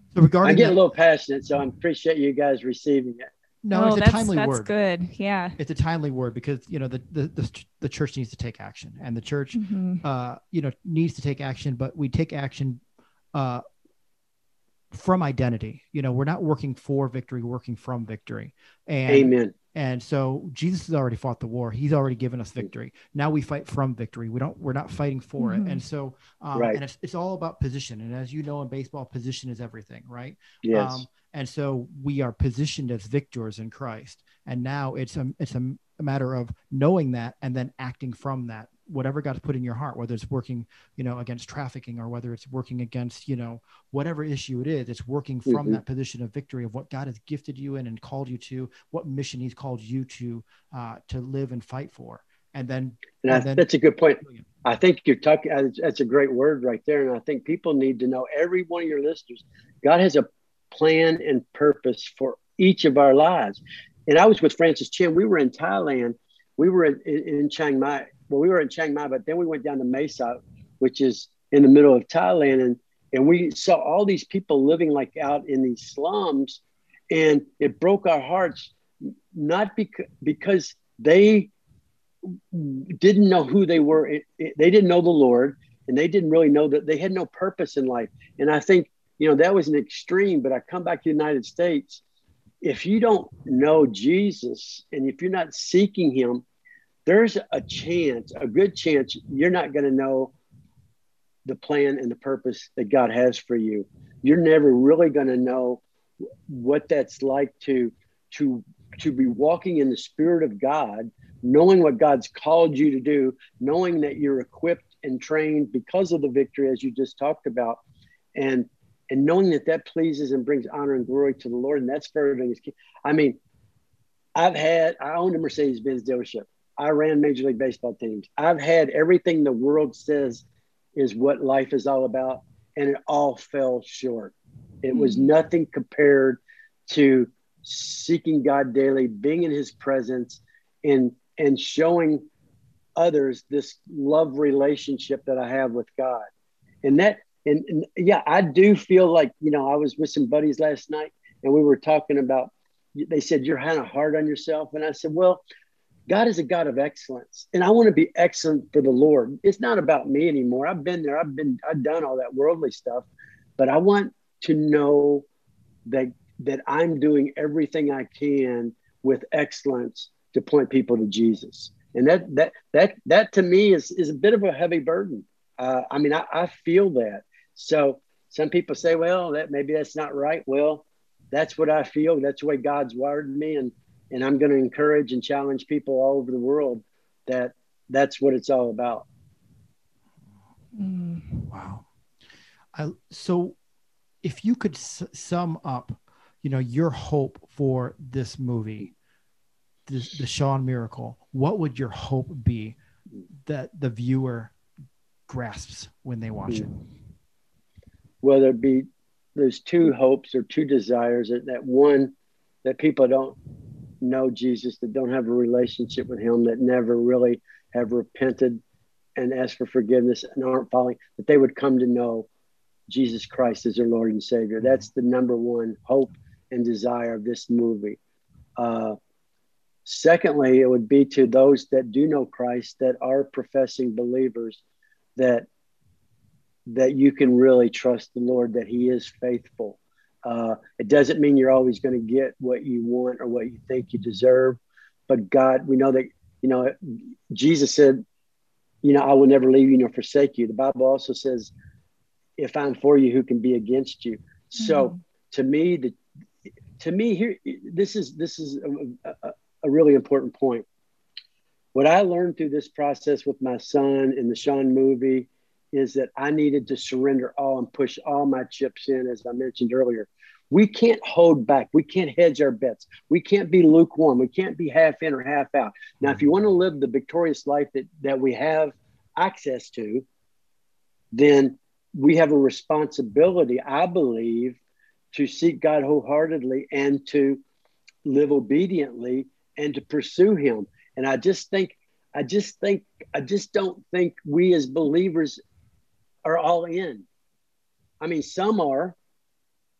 So regarding I get that- a little passionate, so I appreciate you guys receiving it. no, oh, it's a that's, timely that's word. good. Yeah. It's a timely word because you know the, the the the church needs to take action, and the church Mhm. uh, you know, needs to take action, but we take action uh, from identity. You know, we're not working for victory, we're working from victory. And Amen. And so Jesus has already fought the war. He's already given us victory. Now we fight from victory. We don't. We're not fighting for Mhm. it. And so, um, Right. and it's it's all about position. And as you know, in baseball, position is everything, right? Yes. Um, and so we are positioned as victors in Christ. And now it's a it's a, a matter of knowing that and then acting from that. Whatever God's put in your heart, whether it's working, you know, against trafficking or whether it's working against, you know, whatever issue it is, it's working from Mhm. that position of victory of what God has gifted you in and called you to, what mission He's called you to uh, to live and fight for. And then and and then- that's a good point. I think you're talking. uh, That's a great word right there, and I think people need to know. Every one of your listeners, God has a plan and purpose for each of our lives. And I was with Francis Chan. We were in Thailand. We were in, in Chiang Mai. Well, we were in Chiang Mai, but then we went down to Mesa, which is in the middle of Thailand, and and we saw all these people living like out in these slums, and it broke our hearts, not because because they didn't know who they were. It, it- they didn't know the Lord, and they didn't really know that they had no purpose in life. And I think you know that was an extreme. But I come back to the United States. If you don't know Jesus, and if you're not seeking Him, there's a chance, a good chance, you're not going to know the plan and the purpose that God has for you. You're never really going to know what that's like to to to be walking in the Spirit of God knowing what God's called you to do, knowing that you're equipped and trained because of the victory, as you just talked about, and and knowing that that pleases and brings honor and glory to the Lord, and that's furthering His. is. I mean, I've had I owned a Mercedes Benz dealership. I ran Major League Baseball teams. I've had everything the world says is what life is all about, and it all fell short. It was Mhm. nothing compared to seeking God daily, being in His presence, and and showing others this love relationship that I have with God. And that and, and yeah, I do feel like, you know, I was with some buddies last night and we were talking about they said you're kind of hard on yourself and I said, well, God is a God of excellence and I want to be excellent for the Lord. It's not about me anymore. I've been there. I've been I've done all that worldly stuff, but I want to know that that I'm doing everything I can with excellence to point people to Jesus. And that that that that to me is is a bit of a heavy burden. Uh, I mean, I, I feel that. So some people say, well, that maybe that's not right. Well, that's what I feel. That's the way God's wired me, and and I'm going to encourage and challenge people all over the world that that's what it's all about. Mm. Wow. I, so if you could s- sum up, you know, your hope for this movie, this, the Shawn Miracle, what would your hope be that the viewer grasps when they watch it? Well, there'd be there's two hopes or two desires that, that one that people don't know Jesus, that don't have a relationship with him, that never really have repented and asked for forgiveness and aren't following, that they would come to know Jesus Christ as their Lord and Savior. That's the number one hope and desire of this movie. Uh, secondly, it would be to those that do know Christ, that are professing believers, that that you can really trust the Lord, that He is faithful. Uh, it doesn't mean you're always going to get what you want or what you think you deserve, but God, we know that you know Jesus said, you know, I will never leave you nor forsake you. The Bible also says, if I'm for you, who can be against you? So Mhm. to me, the to me here, this is this is a, a, a really important point. What I learned through this process with my son in the Shawn movie is that I needed to surrender all and push all my chips in, as I mentioned earlier. We can't hold back. We can't hedge our bets. We can't be lukewarm. We can't be half in or half out. Now, if you want to live the victorious life that, that we have access to, then we have a responsibility, I believe, to seek God wholeheartedly and to live obediently and to pursue Him. And I just think, I just think, I just don't think we as believers are all in. I mean, some are,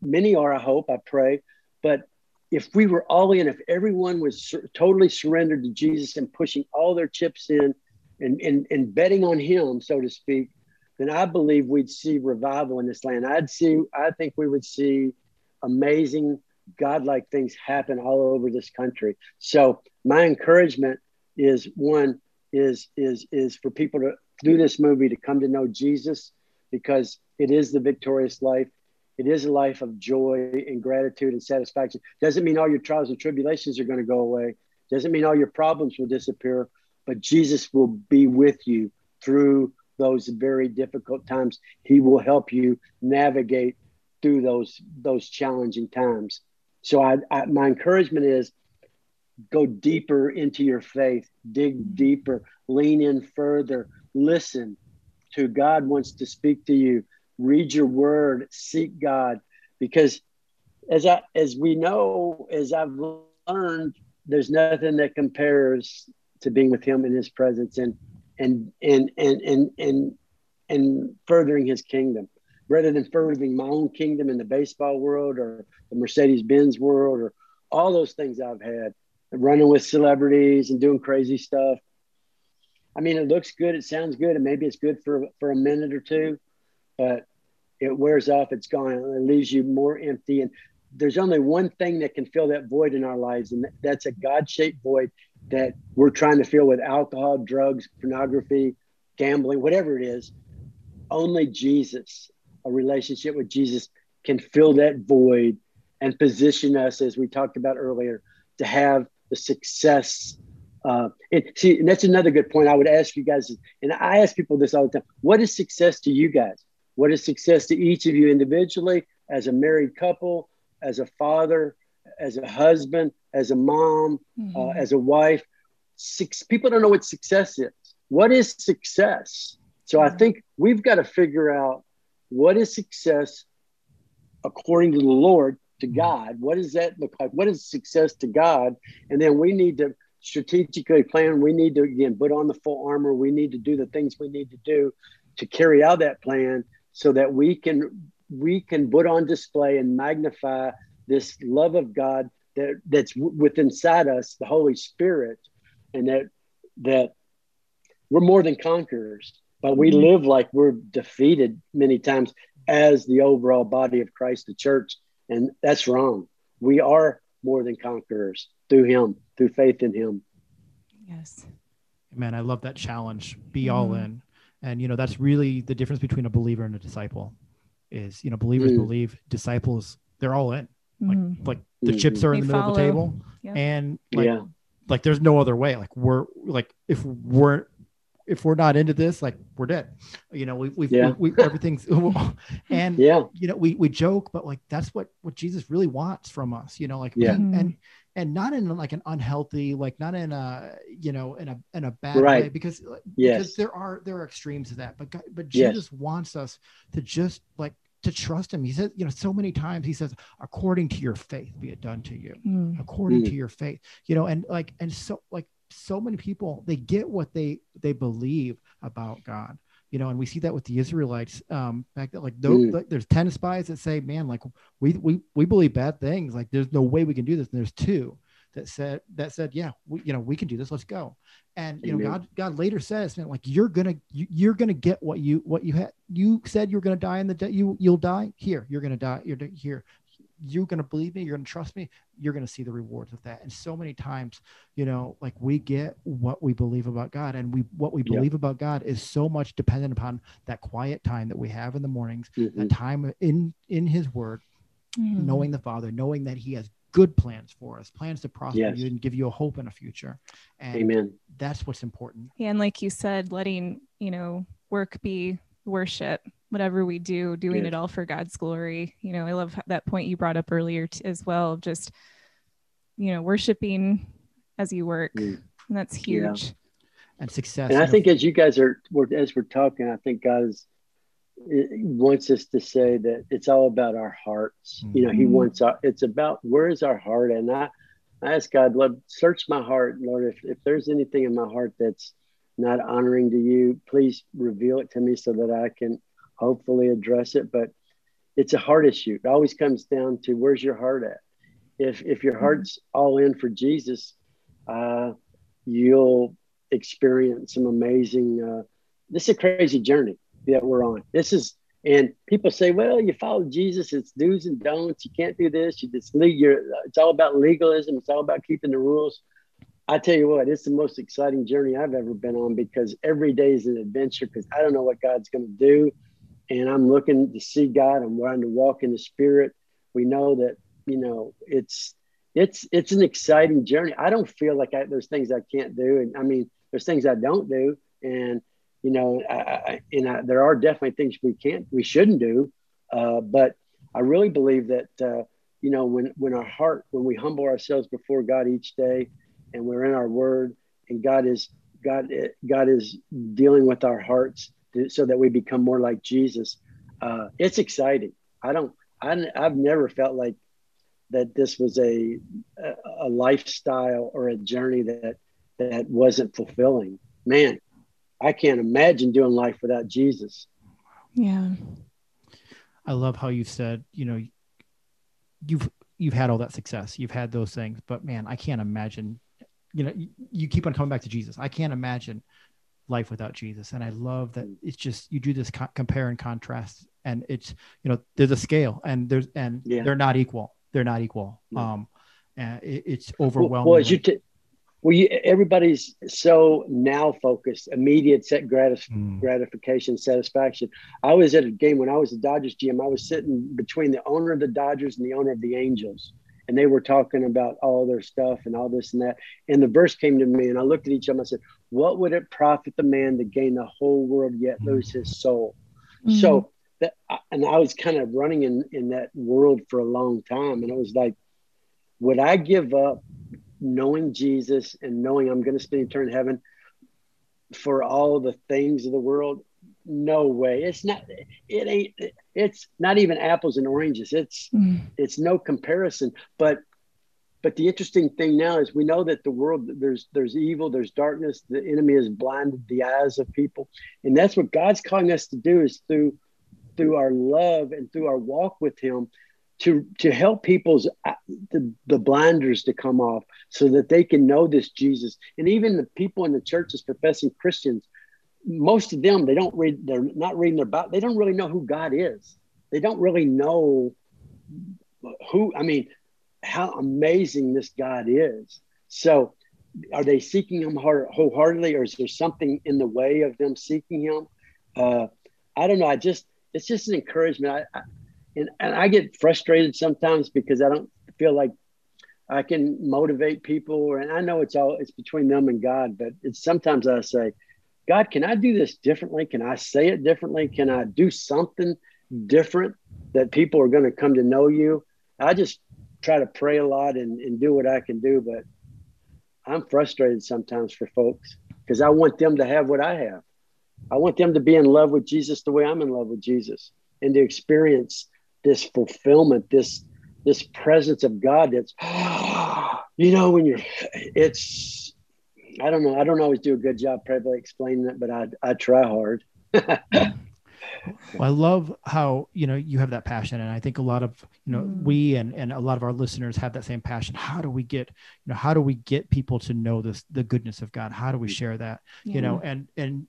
many are, I hope, I pray. But if we were all in, if everyone was sur- totally surrendered to Jesus and pushing all their chips in and, and, and betting on Him, so to speak, then I believe we'd see revival in this land. I'd see, I think we would see amazing, godlike things happen all over this country. So my encouragement is one is is is for people to through this movie to come to know Jesus because it is the victorious life. It is a life of joy and gratitude and satisfaction. Doesn't mean all your trials and tribulations are going to go away. Doesn't mean all your problems will disappear, but Jesus will be with you through those very difficult times. He will help you navigate through those those challenging times. So I, I my encouragement is go deeper into your faith, dig deeper, lean in further, listen to God wants to speak to you. Read your word, seek God, because as I as we know, as I've learned, there's nothing that compares to being with Him in His presence and and and and and and, and furthering His kingdom rather than furthering my own kingdom in the baseball world or the Mercedes Benz world or all those things I've had, running with celebrities and doing crazy stuff. I mean, it looks good, it sounds good, and maybe it's good for for a minute or two, but it wears off. It's gone. It leaves you more empty. And there's only one thing that can fill that void in our lives, and that's a God-shaped void that we're trying to fill with alcohol, drugs, pornography, gambling, whatever it is. Only Jesus a relationship with Jesus can fill that void and position us, as we talked about earlier, to have the success. Uh, it, see, and that's another good point. I would ask you guys, and I ask people this all the time: What is success to you guys? What is success to each of you individually, as a married couple, as a father, as a husband, as a mom, mm-hmm. uh, as a wife? Six people don't know what success is. What is success? So I think we've got to figure out what is success according to the Lord to mm-hmm. God? What does that look like? What is success to God? And then we need to strategically plan. We need to again put on the full armor. We need to do the things we need to do to carry out that plan so that we can we can put on display and magnify this love of God that that's within inside us, the Holy Spirit, and that that we're more than conquerors but we mm-hmm. live like we're defeated many times as the overall body of Christ, the church. And that's wrong. We are more than conquerors through Him, through faith in Him. Yes. Man, I love that challenge. Be mm-hmm. all in. And, you know, that's really the difference between a believer and a disciple is, you know, believers mm. believe, disciples, they're all in. Like, mm-hmm. like the mm-hmm. chips are in they the middle follow. of the table. Yep. And like, yeah. like there's no other way. Like we're like, if we're if we're not into this, like we're dead. You know, we we yeah. we, we everything's and yeah, you know, we we joke, but like that's what what Jesus really wants from us. You know, like yeah, and and, and not in like an unhealthy, like not in a you know in a in a bad right. way because yes. because there are there are extremes of that, but God, but Jesus yes. wants us to just like to trust him. He says, you know, so many times he says, according to your faith, be it done to you, mm. according mm. to your faith, you know, and like, and so like so many people they get what they they believe about God. You know, and we see that with the Israelites. Um, back that like, mm. like there's ten spies that say, "Man, like we we we believe bad things. Like there's no way we can do this." And there's two that said that said, "Yeah, we, you know, we can do this. Let's go." And you Amen. know, God God later says, "Man, like you're gonna you, you're gonna get what you what you had. You said you're gonna die in the day. You you'll die here. You're gonna die. You're here you're going to believe me you're going to trust me you're going to see the rewards of that and so many times you know like we get what we believe about god and we what we believe about god is so much dependent upon that quiet time that we have in the mornings mm-hmm. that time in in his word mm-hmm. knowing the father knowing that he has good plans for us plans to prosper yes. you and give you a hope in a future and amen that's what's important yeah, and like you said letting you know work be worship whatever we do, doing yeah. it all for God's glory. You know, I love that point you brought up earlier t- as well, just, you know, worshiping as you work. Mm. And that's huge. Yeah. And success. And I think as you guys are, as we're talking, I think God is wants us to say that it's all about our hearts. Mm-hmm. You know, He mm-hmm. wants our, it's about where is our heart. And I, I ask God, Lord, search my heart, Lord. If, if there's anything in my heart that's not honoring to you, please reveal it to me so that I can hopefully address it. But it's a heart issue. It always comes down to where's your heart at. If if your mm-hmm. heart's all in for Jesus, uh, you'll experience some amazing. Uh, this is a crazy journey that we're on. This is and people say, well, you follow Jesus, it's do's and don'ts. You can't do this. You just leave your, it's all about legalism. It's all about keeping the rules. I tell you what, it's the most exciting journey I've ever been on because every day is an adventure because I don't know what God's going to do. And I'm looking to see God. I'm wanting to walk in the spirit. We know that, you know, it's, it's, it's an exciting journey. I don't feel like I, there's things I can't do. And I mean, there's things I don't do. And you know, I, and I, there are definitely things we can't, we shouldn't do. Uh, but I really believe that, uh, you know, when, when our heart, when we humble ourselves before God each day and we're in our word and God is, God, God is dealing with our hearts to, so that we become more like Jesus. Uh, it's exciting. I don't, I, I've never felt like that this was a, a lifestyle or a journey that, that wasn't fulfilling. Man, I can't imagine doing life without Jesus. Yeah. I love how you said, you know, you've you've had all that success. You've had those things, but man, I can't imagine, you know, you, you keep on coming back to Jesus. I can't imagine life without Jesus. And I love that it's just you do this co- compare and contrast and it's, you know, there's a scale and there's and yeah. they're not equal. They're not equal. Yeah. Um and it, it's overwhelming. Well, well you t- well, you, everybody's so now focused, immediate set gratis, mm. gratification, satisfaction. I was at a game when I was at Dodgers GM. I was sitting between the owner of the Dodgers and the owner of the Angels, and they were talking about all their stuff and all this and that. And the verse came to me, and I looked at each of them. I said, "What would it profit the man to gain the whole world yet mm. lose his soul?" Mm-hmm. So that, and I was kind of running in in that world for a long time, and it was like, would I give up knowing Jesus and knowing I'm going to spend eternity in heaven for all the things of the world, no way. It's not. It ain't. It's not even apples and oranges. It's mm. it's no comparison. But but the interesting thing now is we know that the world there's there's evil, there's darkness. The enemy has blinded the eyes of people, and that's what God's calling us to do is through through our love and through our walk with Him to to help people's uh, the, the blinders to come off so that they can know this jesus and even the people in the churches professing christians most of them they don't read they're not reading their bible they don't really know who god is. They don't really know who i mean how amazing this god is. So are they seeking him wholeheartedly or is there something in the way of them seeking him? Uh, i don't know i just it's just an encouragement. I, I and, and I get frustrated sometimes because I don't feel like I can motivate people. And I know it's all it's between them and God, but it's sometimes I say, God, can I do this differently? Can I say it differently? Can I do something different that people are going to come to know you? I just try to pray a lot and, and do what I can do, but I'm frustrated sometimes for folks because I want them to have what I have. I want them to be in love with Jesus the way I'm in love with Jesus and to experience this fulfillment, this this presence of God that's you know when you're it's I don't know I don't always do a good job probably explaining it but I I try hard. well, I love how you know you have that passion, and I think a lot of you know mm. we and and a lot of our listeners have that same passion. How do we get you know how do we get people to know this the goodness of God? How do we share that? Yeah. You know, and and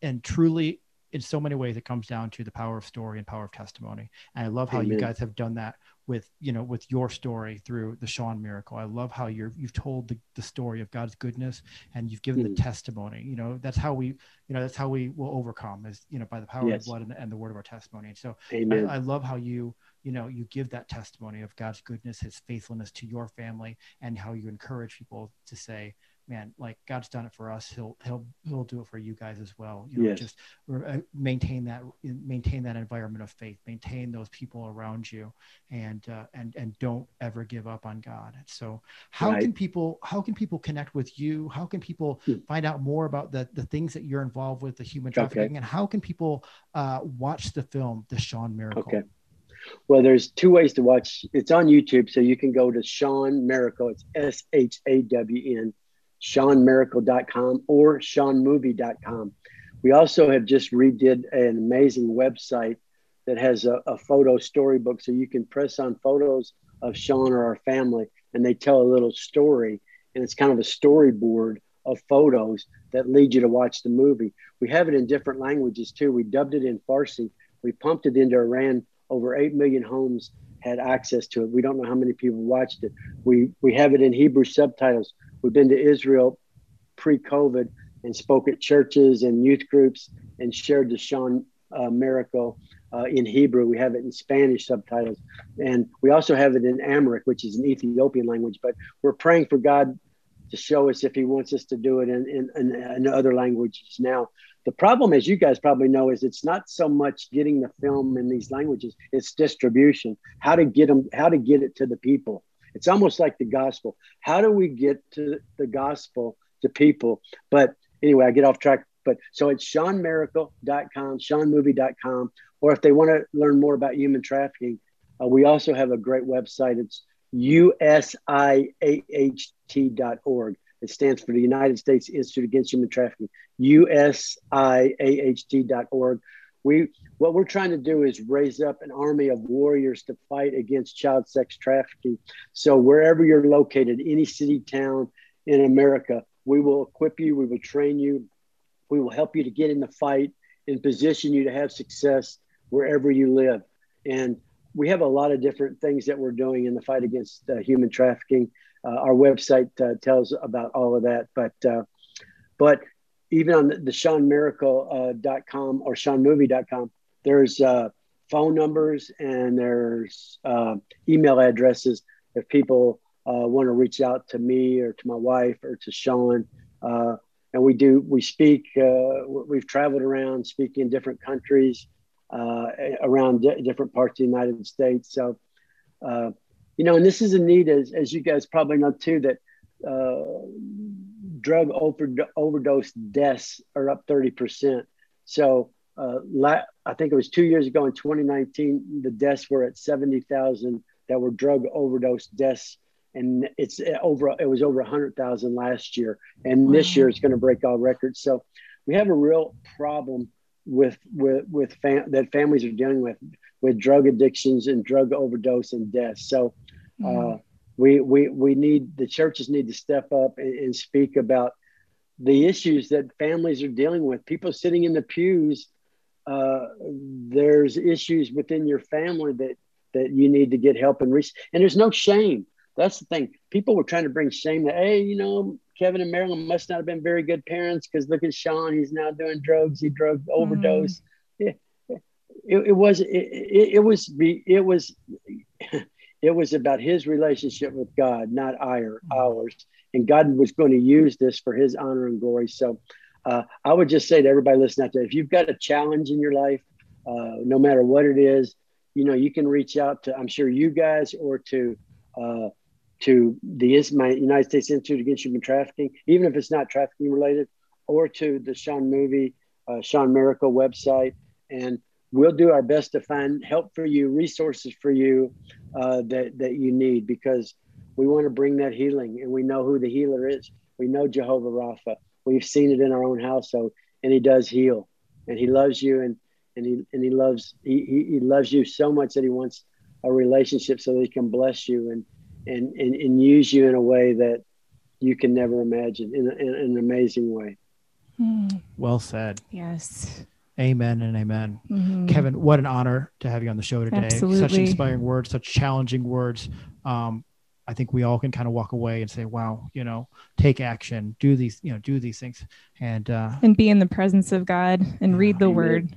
and truly in so many ways it comes down to the power of story and power of testimony and i love how Amen. you guys have done that with you know with your story through the shawn miracle i love how you're you've told the, the story of god's goodness and you've given mm. the testimony you know that's how we you know that's how we will overcome is you know by the power yes. of the blood and the, and the, word of our testimony and so I, I love how you you know you give that testimony of god's goodness his faithfulness to your family and how you encourage people to say man, like God's done it for us. He'll he'll he'll do it for you guys as well. You know, Yes. just uh, maintain that maintain that environment of faith, maintain those people around you, and uh, and and don't ever give up on God. So, how Right. can people how can people connect with you? How can people Hmm. find out more about the the things that you're involved with, the human Okay. trafficking, and how can people uh, watch the film The Shawn Miracle? Okay. Well, there's two ways to watch. It's on YouTube, so you can go to Shawn Miracle. It's S H A W N, ShawnMiracle.com or ShawnMovie.com. We also have just redid an amazing website that has a, a photo storybook, so you can press on photos of Shawn or our family, and they tell a little story, and it's kind of a storyboard of photos that lead you to watch the movie. We have it in different languages too. We dubbed it in Farsi. We pumped it into Iran. Over 8 million homes had access to it. We don't know how many people watched it. We, we have it in Hebrew subtitles. We've been to Israel pre COVID and spoke at churches and youth groups and shared the Shawn uh, miracle uh, in Hebrew. We have it in Spanish subtitles. And we also have it in Amharic, which is an Ethiopian language. But we're praying for God to show us if He wants us to do it in, in, in, in other languages now. The problem, as you guys probably know, is it's not so much getting the film in these languages; it's distribution. How to get them, how to get it to the people. It's almost like the gospel. How do we get to the gospel to people? But anyway, I get off track. But so it's ShawnMiracle.com, ShawnMovie.com, or if they want to learn more about human trafficking, uh, we also have a great website. It's USIAHT.org. It stands for the United States Institute Against Human Trafficking. USIAHT.org. We what we're trying to do is raise up an army of warriors to fight against child sex trafficking. So wherever you're located, any city, town in America, we will equip you, we will train you, we will help you to get in the fight and position you to have success wherever you live. And we have a lot of different things that we're doing in the fight against uh, human trafficking. Uh, our website uh, tells about all of that, but uh, but even on the, ShawnMiracle.com or ShawnMovie.com, there's uh, phone numbers and there's uh, email addresses if people uh, want to reach out to me or to my wife or to Shawn. Uh, and we do we speak. Uh, we've traveled around speaking in different countries uh, around di- different parts of the United States. So, uh, you know, and this is a need, as, as you guys probably know too, that uh, drug over, overdose deaths are up 30%. So, uh, la- I think it was two years ago in 2019, the deaths were at 70,000 that were drug overdose deaths. And it's over, it was over 100,000 last year. And this year it's going to break all records. So, we have a real problem with with with fam- that families are dealing with with drug addictions and drug overdose and deaths. So uh, we we we need the churches need to step up and, and speak about the issues that families are dealing with. People sitting in the pews, uh, there's issues within your family that that you need to get help and reach. And there's no shame. That's the thing. People were trying to bring shame that hey, you know, Kevin and Marilyn must not have been very good parents because look at Shawn, he's now doing drugs. He drug overdose. It, it, it was it, it, it was be it was it was about his relationship with God, not our ours. And God was going to use this for His honor and glory. So, uh, I would just say to everybody listening out there, if you've got a challenge in your life, uh, no matter what it is, you know, you can reach out to I'm sure you guys or to uh, to the United States Institute Against Human Trafficking, even if it's not trafficking related, or to the Shawn Movie, uh, Shawn Miracle website, and we'll do our best to find help for you, resources for you uh, that that you need, because we want to bring that healing, and we know who the healer is. We know Jehovah Rapha. We've seen it in our own household, and He does heal, and He loves you, and and He and He loves He He, he loves you so much that He wants a relationship so that He can bless you and and and, and use you in a way that you can never imagine in, a, in an amazing way. Mm, Well said. yes. Amen and amen. Mhm. Kevin, what an honor to have you on the show today. Such inspiring words, such challenging words. Um, I think we all can kind of walk away and say, "Wow, you know, take action, do these, you know, do these things." And uh, And be in the presence of God and read the Amen. word.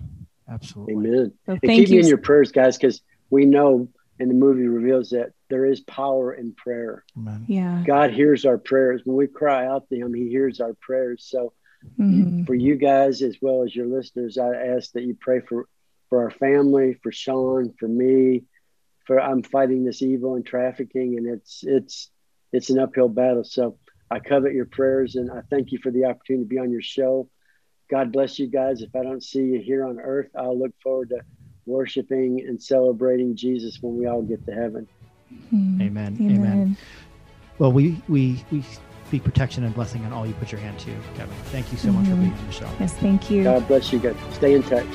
absolutely, Amen. So And thank keep you. me in your prayers, guys, because we know, and the movie reveals that there is power in prayer. Amen. Yeah. God hears our prayers. When we cry out to Him, He hears our prayers. So, Mhm. for you guys as well as your listeners, I ask that you pray for for our family, for Shawn, for me. For I'm fighting this evil and trafficking, and it's it's it's an uphill battle. So I covet your prayers, and I thank you for the opportunity to be on your show. God bless you guys. If I don't see you here on earth, I'll look forward to worshiping and celebrating Jesus when we all get to heaven. Mhm. Amen. Amen. Well, we we we speak protection and blessing on all you put your hand to, Kevin. Thank you so much for Mhm. being on the show. Yes, thank you. God bless you guys. Stay in touch.